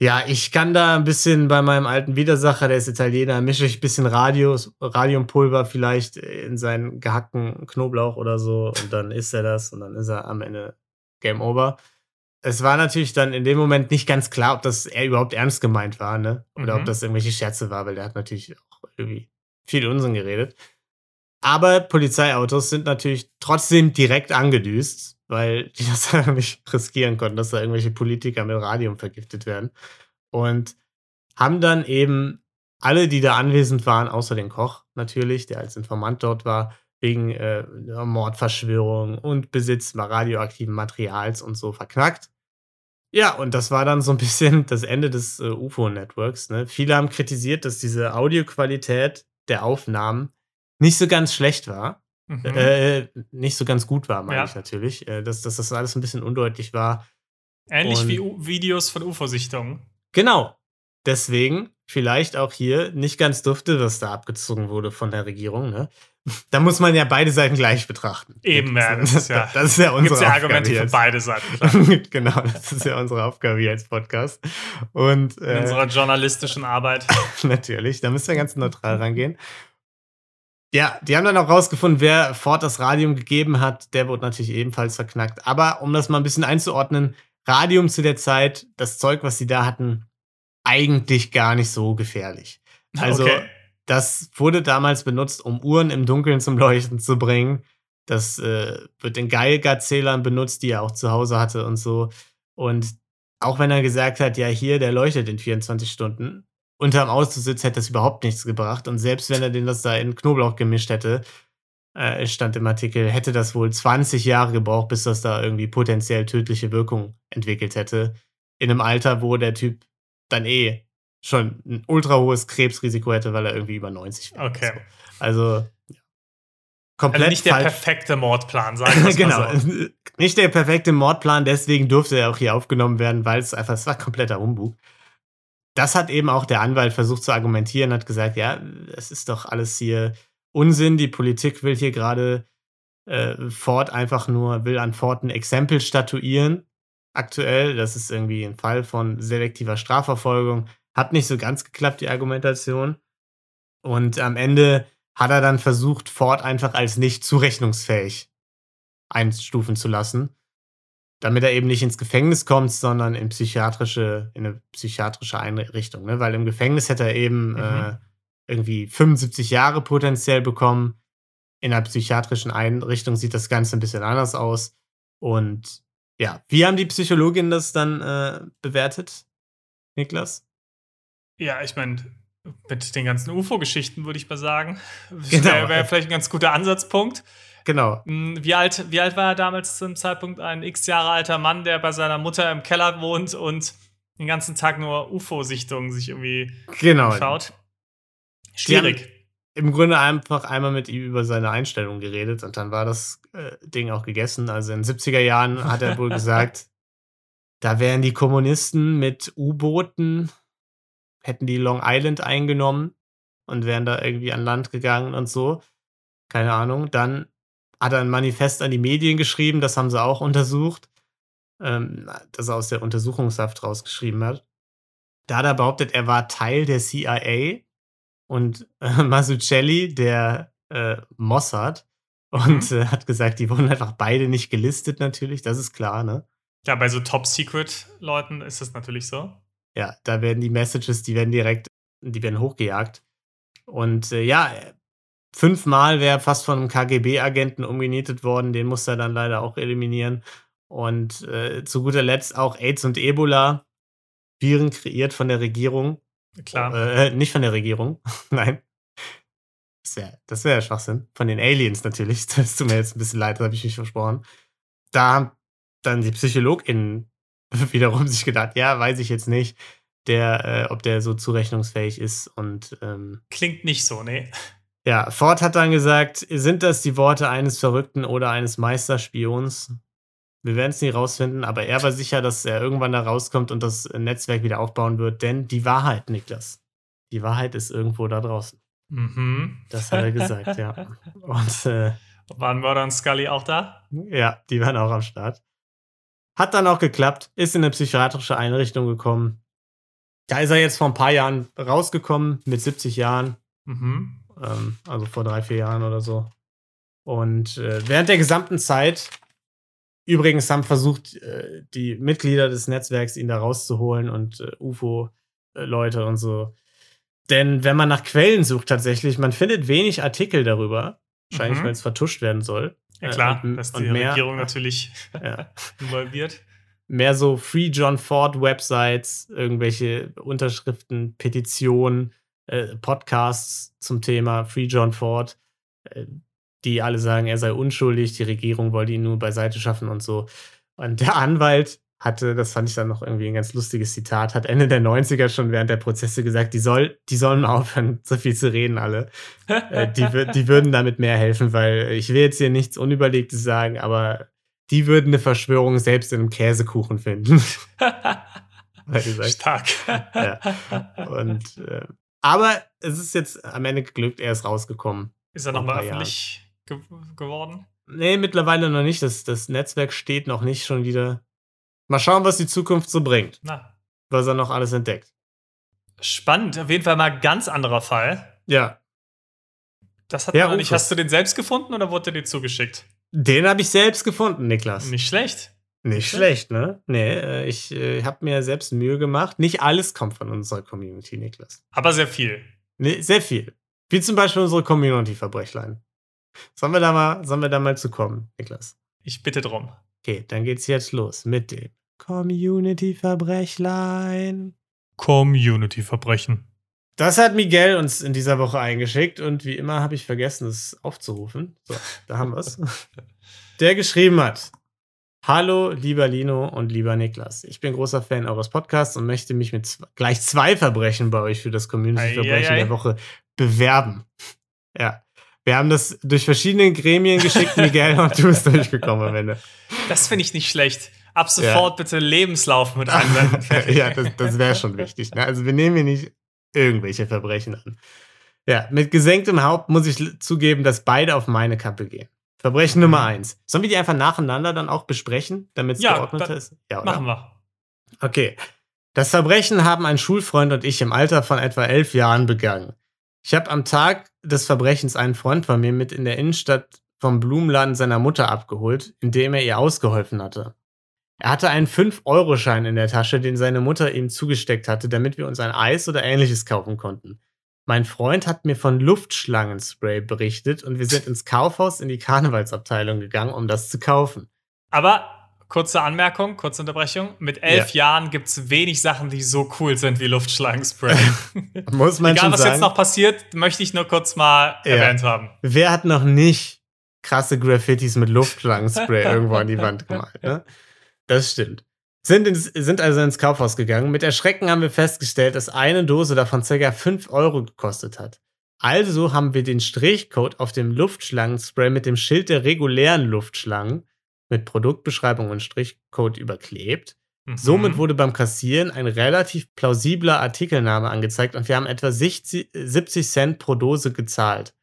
ja, ich kann da ein bisschen bei meinem alten Widersacher, der ist Italiener, mische ich ein bisschen Radios, Radiumpulver vielleicht in seinen gehackten Knoblauch oder so und dann isst er das und dann ist er am Ende Game Over. Es war natürlich dann in dem Moment nicht ganz klar, ob das er überhaupt ernst gemeint war, ne? Oder Mhm. ob das irgendwelche Scherze war, weil der hat natürlich auch irgendwie viel Unsinn geredet. Aber Polizeiautos sind natürlich trotzdem direkt angedüst, weil die das nicht riskieren konnten, dass da irgendwelche Politiker mit Radium vergiftet werden. Und haben dann eben alle, die da anwesend waren, außer den Koch natürlich, der als Informant dort war, wegen äh, Mordverschwörung und Besitz radioaktiven Materials und so verknackt. Ja, und das war dann so ein bisschen das Ende des äh, UFO-Networks. Ne? Viele haben kritisiert, dass diese Audioqualität der Aufnahmen nicht so ganz schlecht war. Mhm. Äh, nicht so ganz gut war, meine Ja. ich natürlich. Äh, dass, dass das alles ein bisschen undeutlich war. Ähnlich und- wie U Videos von UFO-Sichtungen. Genau. Deswegen vielleicht auch hier nicht ganz dufte, was da abgezogen wurde von der Regierung. Ne? Da muss man ja beide Seiten gleich betrachten. Eben, ja, das ist ja- das ist ja Gibt unsere es ja Aufgabe Argumente für beide Seiten, genau, das ist ja unsere Aufgabe hier als Podcast. Und In äh, unserer journalistischen Arbeit. natürlich, da müssen wir ganz neutral rangehen. Ja, die haben dann auch rausgefunden, wer Ford das Radium gegeben hat. Der wurde natürlich ebenfalls verknackt. Aber um das mal ein bisschen einzuordnen, Radium zu der Zeit, das Zeug, was sie da hatten, eigentlich gar nicht so gefährlich. Also, okay. Das wurde damals benutzt, um Uhren im Dunkeln zum Leuchten zu bringen. Das äh, wird in Geigerzählern benutzt, die er auch zu Hause hatte und so. Und auch wenn er gesagt hat, ja, hier, der leuchtet in 24 Stunden. unterm Autositz hätte das überhaupt nichts gebracht. Und selbst wenn er den das da in Knoblauch gemischt hätte, äh, stand im Artikel, hätte das wohl 20 Jahre gebraucht, bis das da irgendwie potenziell tödliche Wirkung entwickelt hätte. In einem Alter, wo der Typ dann eh schon ein ultra hohes Krebsrisiko hätte, weil er irgendwie über 90 wäre. Okay. Also, komplett also nicht der perfekte Mordplan, sagen wir Genau, so. nicht der perfekte Mordplan, deswegen durfte er auch hier aufgenommen werden, weil es einfach, es war kompletter Humbug. Das hat eben auch der Anwalt versucht zu argumentieren, hat gesagt, ja, es ist doch alles hier Unsinn, die Politik will hier gerade äh, Ford einfach nur, will an Ford ein Exempel statuieren. Aktuell, das ist irgendwie ein Fall von selektiver Strafverfolgung. Hat nicht so ganz geklappt, die Argumentation. Und am Ende hat er dann versucht, Ford einfach als nicht zurechnungsfähig einstufen zu lassen, damit er eben nicht ins Gefängnis kommt, sondern in psychiatrische, in eine psychiatrische Einrichtung. Ne? Weil im Gefängnis hätte er eben mhm. äh, irgendwie 75 Jahre potenziell bekommen. In einer psychiatrischen Einrichtung sieht das Ganze ein bisschen anders aus. Und ja, wie haben die Psychologinnen das dann äh, bewertet, Niklas? Ja, ich meine, mit den ganzen UFO-Geschichten würde ich mal sagen, genau. wäre wär vielleicht ein ganz guter Ansatzpunkt. Genau. Hm, wie alt, wie alt war er damals zum Zeitpunkt? Ein x Jahre alter Mann, der bei seiner Mutter im Keller wohnt und den ganzen Tag nur UFO-Sichtungen sich irgendwie genau. schaut. Schwierig. Im Grunde einfach einmal mit ihm über seine Einstellung geredet und dann war das äh, Ding auch gegessen. Also in den 70er Jahren hat er wohl gesagt, da wären die Kommunisten mit U-Booten, hätten die Long Island eingenommen und wären da irgendwie an Land gegangen und so. Keine Ahnung. Dann hat er ein Manifest an die Medien geschrieben, das haben sie auch untersucht, ähm, das er aus der Untersuchungshaft rausgeschrieben hat. Da hat er behauptet, er war Teil der CIA und äh, Masucelli, der äh, Mossad, und mhm. äh, hat gesagt, die wurden einfach beide nicht gelistet, natürlich, das ist klar, ne? Ja, bei so Top-Secret-Leuten ist das natürlich so. Ja, da werden die Messages, die werden direkt, die werden hochgejagt. Und äh, ja, fünfmal wäre fast von einem KGB-Agenten umgenietet worden, den musste er dann leider auch eliminieren. Und äh, zu guter Letzt auch AIDS und Ebola, Viren kreiert von der Regierung, Klar. Äh, nicht von der Regierung. Nein. Das wäre das wär Schwachsinn. Von den Aliens natürlich. Das tut mir jetzt ein bisschen leid, das habe ich mich versprochen. Da haben dann die PsychologInnen wiederum sich gedacht, ja, weiß ich jetzt nicht, der, äh, ob der so zurechnungsfähig ist und ähm, klingt nicht so, ne? Ja, Ford hat dann gesagt, sind das die Worte eines Verrückten oder eines Meisterspions? Wir werden es nie rausfinden, aber er war sicher, dass er irgendwann da rauskommt und das Netzwerk wieder aufbauen wird, denn die Wahrheit, Niklas, die Wahrheit ist irgendwo da draußen. Mhm. Das hat er gesagt, ja. Und äh, waren Murder und Scully auch da? Ja, die waren auch am Start. Hat dann auch geklappt, ist in eine psychiatrische Einrichtung gekommen. Da ist er jetzt vor ein paar Jahren rausgekommen, mit 70 Jahren. Mhm. Ähm, also vor drei, vier Jahren oder so. Und äh, während der gesamten Zeit Übrigens haben versucht, äh, die Mitglieder des Netzwerks ihn da rauszuholen und äh, UFO-Leute und so. Denn wenn man nach Quellen sucht tatsächlich, man findet wenig Artikel darüber. Wahrscheinlich, mhm. weil es vertuscht werden soll. Ja klar, und, dass die mehr, Regierung natürlich ja. involviert. Mehr so Free John Ford Websites, irgendwelche Unterschriften, Petitionen, äh, Podcasts zum Thema Free John Ford. Äh, die alle sagen, er sei unschuldig, die Regierung wollte ihn nur beiseite schaffen und so. Und der Anwalt hatte, das fand ich dann noch irgendwie ein ganz lustiges Zitat, hat Ende der 90er schon während der Prozesse gesagt, die, soll, die sollen aufhören, so viel zu reden, alle. äh, die, die würden damit mehr helfen, weil ich will jetzt hier nichts Unüberlegtes sagen, aber die würden eine Verschwörung selbst in einem Käsekuchen finden. Stark. ja. Und, äh, aber es ist jetzt am Ende geglückt, er ist rausgekommen. Ist er nochmal öffentlich ge geworden? Nee, mittlerweile noch nicht. Das, das Netzwerk steht noch nicht schon wieder. Mal schauen, was die Zukunft so bringt. Na. Was er noch alles entdeckt. Spannend. Auf jeden Fall mal ganz anderer Fall. Ja. Das hat ja, man nicht. Hast du den selbst gefunden oder wurde dir zugeschickt? Den habe ich selbst gefunden, Niklas. Nicht schlecht. Nicht schlecht, ne? Nee, äh, ich äh, habe mir selbst Mühe gemacht. Nicht alles kommt von unserer Community, Niklas. Aber sehr viel. Nee, sehr viel. Wie zum Beispiel unsere Community-Verbrechlein. Sollen wir da mal, sollen wir da mal zu kommen, Niklas? Ich bitte drum. Okay, dann geht's jetzt los mit dem Community-Verbrechlein. Community-Verbrechen. Das hat Miguel uns in dieser Woche eingeschickt und wie immer habe ich vergessen, es aufzurufen. So, da haben wir es. Der geschrieben hat: Hallo, lieber Lino und lieber Niklas. Ich bin großer Fan eures Podcasts und möchte mich mit gleich zwei Verbrechen bei euch für das Community-Verbrechen der Woche bewerben. Ja. Wir haben das durch verschiedene Gremien geschickt, Miguel, und du bist durchgekommen am Ende. Das finde ich nicht schlecht. Ab sofort ja. bitte Lebenslauf mit anwenden. ja, das, das wäre schon wichtig. Ne? Also wir nehmen hier nicht irgendwelche Verbrechen an. Ja, mit gesenktem Haupt muss ich zugeben, dass beide auf meine Kappe gehen. Verbrechen Nummer mhm. eins. Sollen wir die einfach nacheinander dann auch besprechen, damit es ja, geordnet ist? Ja, oder? machen wir. Okay. Das Verbrechen haben ein Schulfreund und ich im Alter von etwa elf Jahren begangen. Ich habe am Tag des Verbrechens einen Freund von mir mit in der Innenstadt vom Blumenladen seiner Mutter abgeholt, indem er ihr ausgeholfen hatte. Er hatte einen 5-Euro-Schein in der Tasche, den seine Mutter ihm zugesteckt hatte, damit wir uns ein Eis oder ähnliches kaufen konnten. Mein Freund hat mir von Luftschlangenspray berichtet und wir sind ins Kaufhaus in die Karnevalsabteilung gegangen, um das zu kaufen. Aber kurze Anmerkung, kurze Unterbrechung. Mit elf ja. Jahren gibt es wenig Sachen, die so cool sind wie Luftschlangenspray. Muss man Egal, schon was sagen. jetzt noch passiert, möchte ich nur kurz mal ja. erwähnt haben. Wer hat noch nicht krasse Graffitis mit Luftschlangenspray irgendwo an die Wand gemalt? Ne? Das stimmt. Sind, ins, sind also ins Kaufhaus gegangen. Mit Erschrecken haben wir festgestellt, dass eine Dose davon ca. 5 Euro gekostet hat. Also haben wir den Strichcode auf dem Luftschlangenspray mit dem Schild der regulären Luftschlangen mit Produktbeschreibung und Strichcode überklebt. Mhm. Somit wurde beim Kassieren ein relativ plausibler Artikelname angezeigt und wir haben etwa 60, 70 Cent pro Dose gezahlt.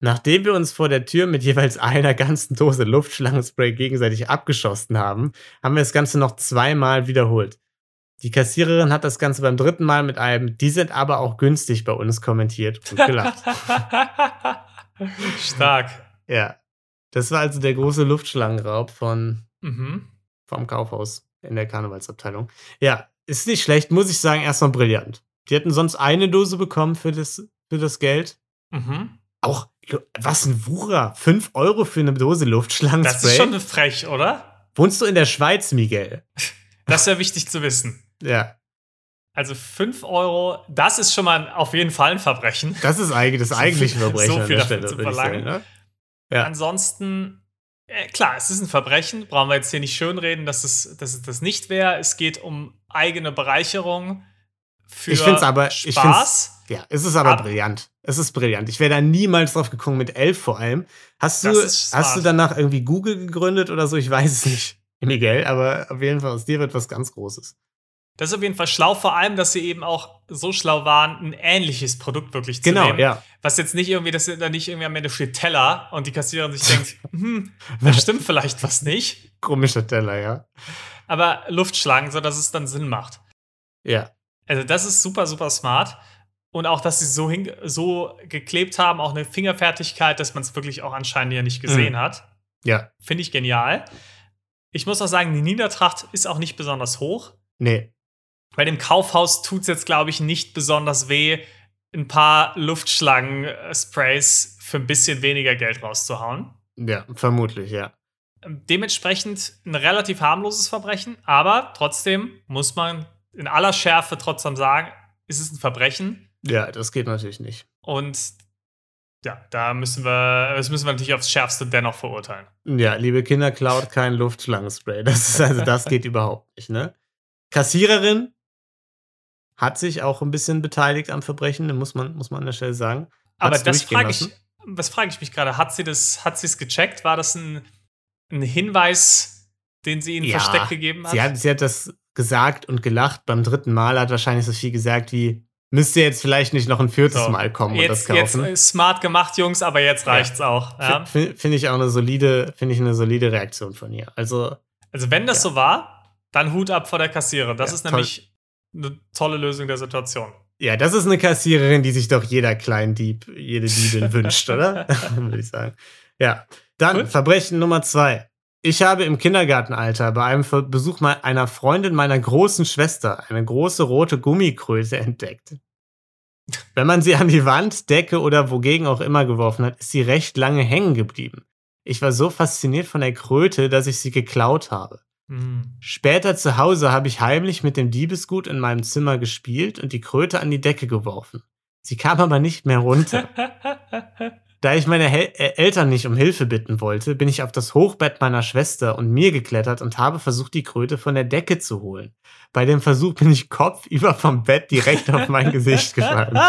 Nachdem wir uns vor der Tür mit jeweils einer ganzen Dose Luftschlangenspray gegenseitig abgeschossen haben, haben wir das Ganze noch zweimal wiederholt. Die Kassiererin hat das Ganze beim dritten Mal mit einem, die sind aber auch günstig bei uns kommentiert und gelacht. Stark. Ja. Das war also der große Luftschlangenraub von, mhm. vom Kaufhaus in der Karnevalsabteilung. Ja, ist nicht schlecht, muss ich sagen, erstmal brillant. Die hätten sonst eine Dose bekommen für das, für das Geld. Mhm. Auch, was ein Wucher. 5 Euro für eine Dose Luftschlangenspray. Das ist schon frech, oder? Wohnst du in der Schweiz, Miguel? Das wäre wichtig zu wissen. Ja. Also 5 Euro, das ist schon mal auf jeden Fall ein Verbrechen. Das ist eigentlich das eigentliche Verbrechen so viel an der Stelle, zu verlangen. Sagen, ne? ja. Ansonsten, äh, klar, es ist ein Verbrechen. Brauchen wir jetzt hier nicht schönreden, dass es, dass es das nicht wäre. Es geht um eigene Bereicherung für ich find's aber, Spaß. Ich find's, ja, es ist aber Ab brillant. Es ist brillant. Ich wäre da niemals drauf gekommen mit elf vor allem. Hast du, hast du danach irgendwie Google gegründet oder so? Ich weiß es nicht, Miguel, aber auf jeden Fall aus dir wird was ganz Großes. Das ist auf jeden Fall schlau, vor allem, dass sie eben auch so schlau waren, ein ähnliches Produkt wirklich zu genau, nehmen. Ja. Was jetzt nicht irgendwie, dass da nicht irgendwie am Ende steht Teller und die Kassiererin sich denkt, hm, da stimmt vielleicht was nicht. Komischer Teller, ja. Aber Luftschlangen, so dass es dann Sinn macht. Ja. Also, das ist super, super smart. Und auch, dass sie so, so geklebt haben, auch eine Fingerfertigkeit, dass man es wirklich auch anscheinend ja nicht gesehen mhm. hat. Ja. Finde ich genial. Ich muss auch sagen, die Niedertracht ist auch nicht besonders hoch. Nee. Bei dem Kaufhaus tut es jetzt, glaube ich, nicht besonders weh, ein paar Luftschlangen-Sprays für ein bisschen weniger Geld rauszuhauen. Ja, vermutlich, ja. Dementsprechend ein relativ harmloses Verbrechen, aber trotzdem muss man in aller Schärfe trotzdem sagen, ist es ein Verbrechen. Ja, das geht natürlich nicht. Und ja, da müssen wir, das müssen wir natürlich aufs Schärfste dennoch verurteilen. Ja, liebe Kinder, klaut kein Luftschlangenspray. Das ist also, das geht überhaupt nicht, ne? Kassiererin hat sich auch ein bisschen beteiligt am Verbrechen, muss man, muss man an der Stelle sagen. Hat's Aber das frage ich, was frage ich mich gerade? Hat sie das, hat sie es gecheckt? War das ein, ein Hinweis, den sie ihnen ja, versteckt gegeben hat? Sie, hat? sie hat das gesagt und gelacht. Beim dritten Mal hat wahrscheinlich so viel gesagt wie, müsst ihr jetzt vielleicht nicht noch ein viertes so, Mal kommen jetzt, und das kaufen. Jetzt smart gemacht, Jungs, aber jetzt reicht's ja. auch. Ja? Finde find ich auch eine solide, finde ich eine solide Reaktion von ihr. Also, also wenn das ja. so war, dann Hut ab vor der Kassiererin. Das ist nämlich toll. eine tolle Lösung der Situation. Ja, das ist eine Kassiererin, die sich doch jeder Kleindieb, jede Diebin wünscht, oder? Würde ich sagen. Ja. Dann cool. Verbrechen Nummer zwei. Ich habe im Kindergartenalter bei einem Besuch einer Freundin meiner großen Schwester eine große rote Gummikröte entdeckt. Wenn man sie an die Wand, Decke oder wogegen auch immer geworfen hat, ist sie recht lange hängen geblieben. Ich war so fasziniert von der Kröte, dass ich sie geklaut habe. Mhm. Später zu Hause habe ich heimlich mit dem Diebesgut in meinem Zimmer gespielt und die Kröte an die Decke geworfen. Sie kam aber nicht mehr runter. Da ich meine Hel äh, Eltern nicht um Hilfe bitten wollte, bin ich auf das Hochbett meiner Schwester und mir geklettert und habe versucht, die Kröte von der Decke zu holen. Bei dem Versuch bin ich kopfüber vom Bett direkt auf mein Gesicht gefallen.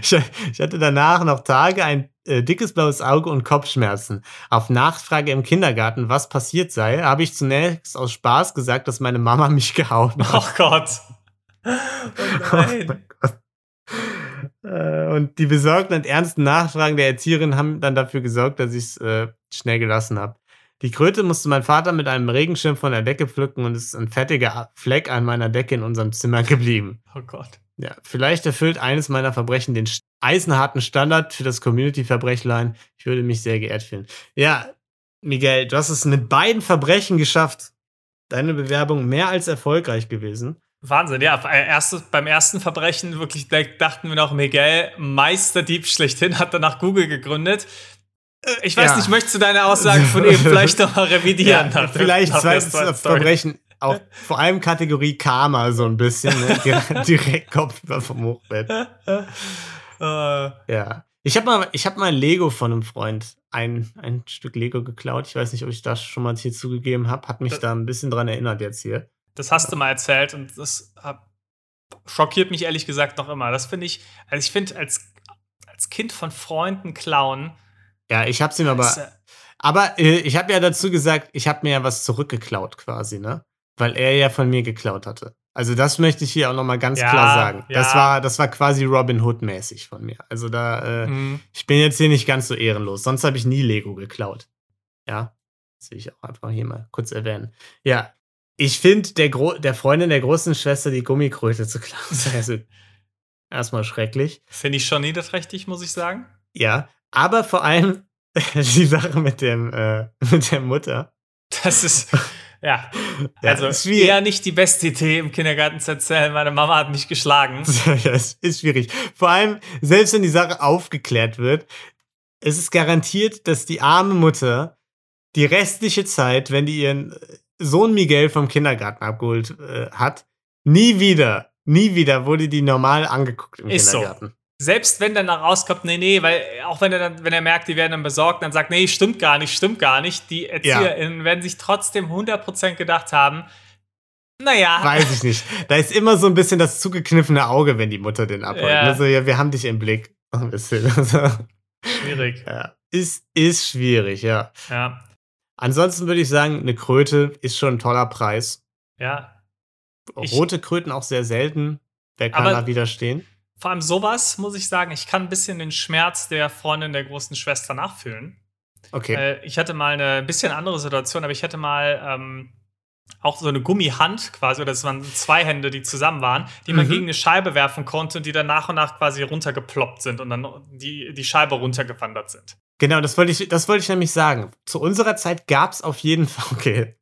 Ich, ich, hatte danach noch Tage ein äh, dickes blaues Auge und Kopfschmerzen. Auf Nachfrage im Kindergarten, was passiert sei, habe ich zunächst aus Spaß gesagt, dass meine Mama mich gehauen hat. Oh Gott. Oh nein. Oh äh, und die besorgten und ernsten Nachfragen der Erzieherin haben dann dafür gesorgt, dass ich es äh, schnell gelassen habe. Die Kröte musste mein Vater mit einem Regenschirm von der Decke pflücken und es ist ein fettiger Fleck an meiner Decke in unserem Zimmer geblieben. Oh Gott. Ja, vielleicht erfüllt eines meiner Verbrechen den eisenharten Standard für das Community-Verbrechlein. Ich würde mich sehr geehrt fühlen. Ja, Miguel, du hast es mit beiden Verbrechen geschafft. Deine Bewerbung mehr als erfolgreich gewesen. Wahnsinn, ja. Äh, Erste, beim ersten Verbrechen wirklich dachten wir noch, Miguel, Meisterdieb schlechthin, hat danach Google gegründet. Äh, ich weiß ja. nicht, möchtest du deine Aussage von eben vielleicht noch mal revidieren? Ja, nach vielleicht zweites Verbrechen, auch vor allem Kategorie Karma so ein bisschen, ne? direkt Kopf vom Hochbett. Uh. Ja. Ich habe mal, hab mal Lego von einem Freund ein, ein Stück Lego geklaut. Ich weiß nicht, ob ich das schon mal hier zugegeben habe. Hat mich das, da ein bisschen dran erinnert jetzt hier. Das hast du mal erzählt und das schockiert mich ehrlich gesagt noch immer. Das finde ich, also ich finde, als, als Kind von Freunden klauen. Ja, ich hab's ihm aber. Ist, aber äh, ich habe ja dazu gesagt, ich habe mir ja was zurückgeklaut quasi, ne? Weil er ja von mir geklaut hatte. Also das möchte ich hier auch nochmal ganz ja, klar sagen. Ja. Das war, das war quasi Robin Hood mäßig von mir. Also da, äh, mhm. ich bin jetzt hier nicht ganz so ehrenlos. Sonst habe ich nie Lego geklaut. Ja, das will ich auch einfach hier mal kurz erwähnen. Ja, ich finde, der, der Freundin der großen Schwester die Gummikröte zu klauen, ist also erstmal schrecklich. Finde ich schon niederträchtig, muss ich sagen. Ja, aber vor allem die Sache mit, dem, äh, mit der Mutter. Das ist, ja. ja also ist eher nicht die beste Idee, im Kindergarten zu erzählen, meine Mama hat mich geschlagen. ja, es ist schwierig. Vor allem, selbst wenn die Sache aufgeklärt wird, es ist garantiert, dass die arme Mutter die restliche Zeit, wenn die ihren Sohn Miguel vom Kindergarten abgeholt äh, hat, nie wieder, nie wieder wurde die normal angeguckt im Ist Kindergarten. So. Selbst wenn dann rauskommt, nee, nee, weil auch wenn er dann, wenn er merkt, die werden dann besorgt, dann sagt, nee, stimmt gar nicht, stimmt gar nicht. Die ErzieherInnen ja. werden sich trotzdem 100% gedacht haben, naja. Weiß ich nicht. Da ist immer so ein bisschen das zugekniffene Auge, wenn die Mutter den abholt. Ja. Also, ja, wir haben dich im Blick. Ein bisschen. schwierig. Ja. Ist, ist schwierig, ja. Ja. Ansonsten würde ich sagen, eine Kröte ist schon ein toller Preis. Ja. Rote Kröten auch sehr selten. Wer kann da widerstehen? Vor allem sowas, muss ich sagen, ich kann ein bisschen den Schmerz der Freundin der großen Schwester nachfühlen. Okay. Äh, ich hatte mal eine bisschen andere Situation, aber ich hatte mal ähm, auch so eine Gummihand quasi, oder es waren zwei Hände, die zusammen waren, die man mhm. gegen eine Scheibe werfen konnte und die dann nach und nach quasi runtergeploppt sind und dann die, die Scheibe runtergewandert sind. Genau, das wollte ich, das wollte ich nämlich sagen. Zu unserer Zeit gab es auf jeden Fall, okay,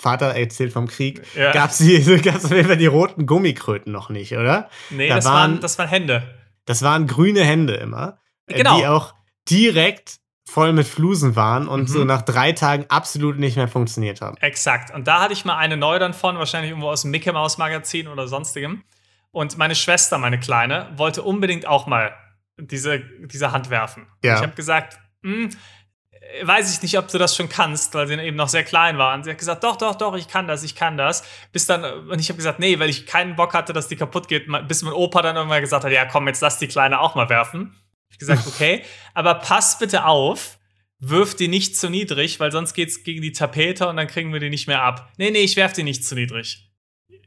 Vater erzählt vom Krieg, ja. gab es gab's auf jeden Fall die roten Gummikröten noch nicht, oder? Nee, da das, waren, waren, das waren Hände. Das waren grüne Hände immer. Äh, genau. Die auch direkt voll mit Flusen waren und mhm. so nach drei Tagen absolut nicht mehr funktioniert haben. Exakt. Und da hatte ich mal eine neu dann von, wahrscheinlich irgendwo aus dem Mickey Mouse Magazin oder sonstigem. Und meine Schwester, meine Kleine, wollte unbedingt auch mal diese, diese Hand werfen. Ja. ich habe gesagt, hm, weiß ich nicht, ob du das schon kannst, weil sie eben noch sehr klein war. Und sie hat gesagt, doch, doch, doch, ich kann das, ich kann das. Bis dann, und ich habe gesagt, nee, weil ich keinen Bock hatte, dass die kaputt geht, bis mein Opa dann irgendwann gesagt hat, ja, komm, jetzt lass die Kleine auch mal werfen. Ich habe gesagt, okay, aber pass bitte auf, wirf die nicht zu niedrig, weil sonst geht's gegen die Tapete und dann kriegen wir die nicht mehr ab. Nee, nee, ich werf die nicht zu niedrig.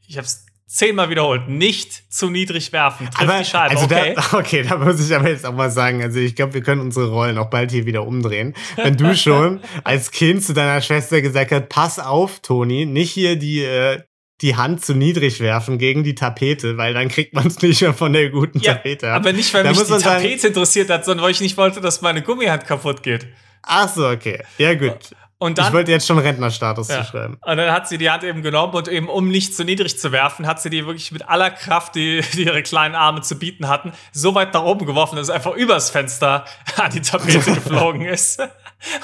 Ich hab's zehnmal wiederholt, nicht zu niedrig werfen. Triff aber, die Scheibe, also okay? Da, okay, da muss ich aber jetzt auch mal sagen, also ich glaube, wir können unsere Rollen auch bald hier wieder umdrehen. Wenn du schon als Kind zu deiner Schwester gesagt hast, pass auf, Toni, nicht hier die, äh, die Hand zu niedrig werfen gegen die Tapete, weil dann kriegt man es nicht mehr von der guten ja, Tapete ab. Aber nicht, weil da mich die Tapete sagen, interessiert hat, sondern weil ich nicht wollte, dass meine Gummihand kaputt geht. Ach so, okay. Ja, gut. Und dann, ich wollte jetzt schon Rentnerstatus ja. schreiben. Und dann hat sie die Hand eben genommen und eben, um nicht zu niedrig zu werfen, hat sie die wirklich mit aller Kraft, die, die ihre kleinen Arme zu bieten hatten, so weit nach oben geworfen, dass es einfach übers Fenster an die Tapete geflogen ist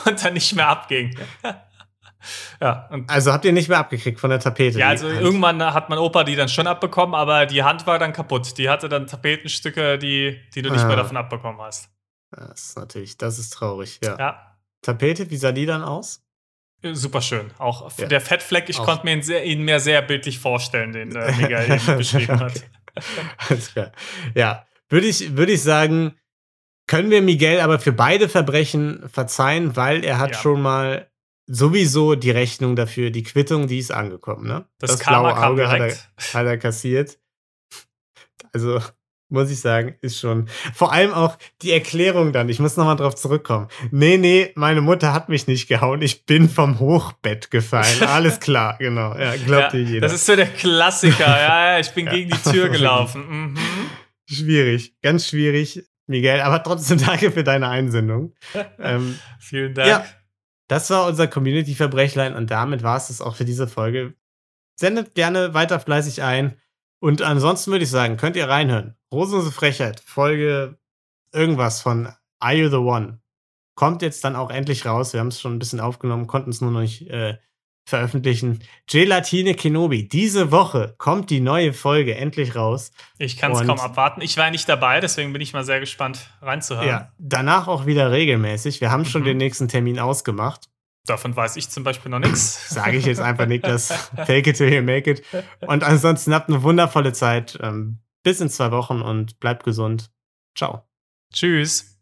und dann nicht mehr abging. Ja, also habt ihr nicht mehr abgekriegt von der Tapete? Ja, also irgendwann hat mein Opa die dann schon abbekommen, aber die Hand war dann kaputt. Die hatte dann Tapetenstücke, die, die du nicht ah. mehr davon abbekommen hast. Das ist natürlich, das ist traurig, ja. ja. Tapete, wie sah die dann aus? Äh, super schön. Auch ja. der Fettfleck, ich auch. konnte mir ihn, sehr, ihn, mir sehr bildlich vorstellen, den äh, Miguel beschrieben hat. Alles klar. Ja, würde ich, würd ich sagen, können wir Miguel aber für beide Verbrechen verzeihen, weil er hat ja. schon mal sowieso die Rechnung dafür, die Quittung, die ist angekommen. Ne? Das, das blaue Auge hat er, hat er kassiert. Also muss ich sagen, ist schon. Vor allem auch die Erklärung dann. Ich muss nochmal drauf zurückkommen. Nee, nee, meine Mutter hat mich nicht gehauen. Ich bin vom Hochbett gefallen. Alles klar, genau. Ja, glaubt ja, dir jeder. Das ist so der Klassiker. Ja, ja, ich bin ja. gegen die Tür gelaufen. Mhm. Schwierig, ganz schwierig, Miguel. Aber trotzdem danke für deine Einsendung. ähm, Vielen Dank. Ja, das war unser Community-Verbrechlein und damit war es das auch für diese Folge. Sendet gerne weiter fleißig ein. Und ansonsten würde ich sagen, könnt ihr reinhören. Rosenlose Frechheit, Folge irgendwas von Are You the One? Kommt jetzt dann auch endlich raus. Wir haben es schon ein bisschen aufgenommen, konnten es nur noch nicht äh, veröffentlichen. Gelatine Kenobi. Diese Woche kommt die neue Folge endlich raus. Ich kann es kaum abwarten. Ich war nicht dabei, deswegen bin ich mal sehr gespannt reinzuhören. Ja, danach auch wieder regelmäßig. Wir haben schon mhm. den nächsten Termin ausgemacht. Davon weiß ich zum Beispiel noch nichts. Sage ich jetzt einfach, Niklas. Fake it till you make it. Und ansonsten habt eine wundervolle Zeit. Ähm, bis in zwei Wochen und bleibt gesund. Ciao. Tschüss.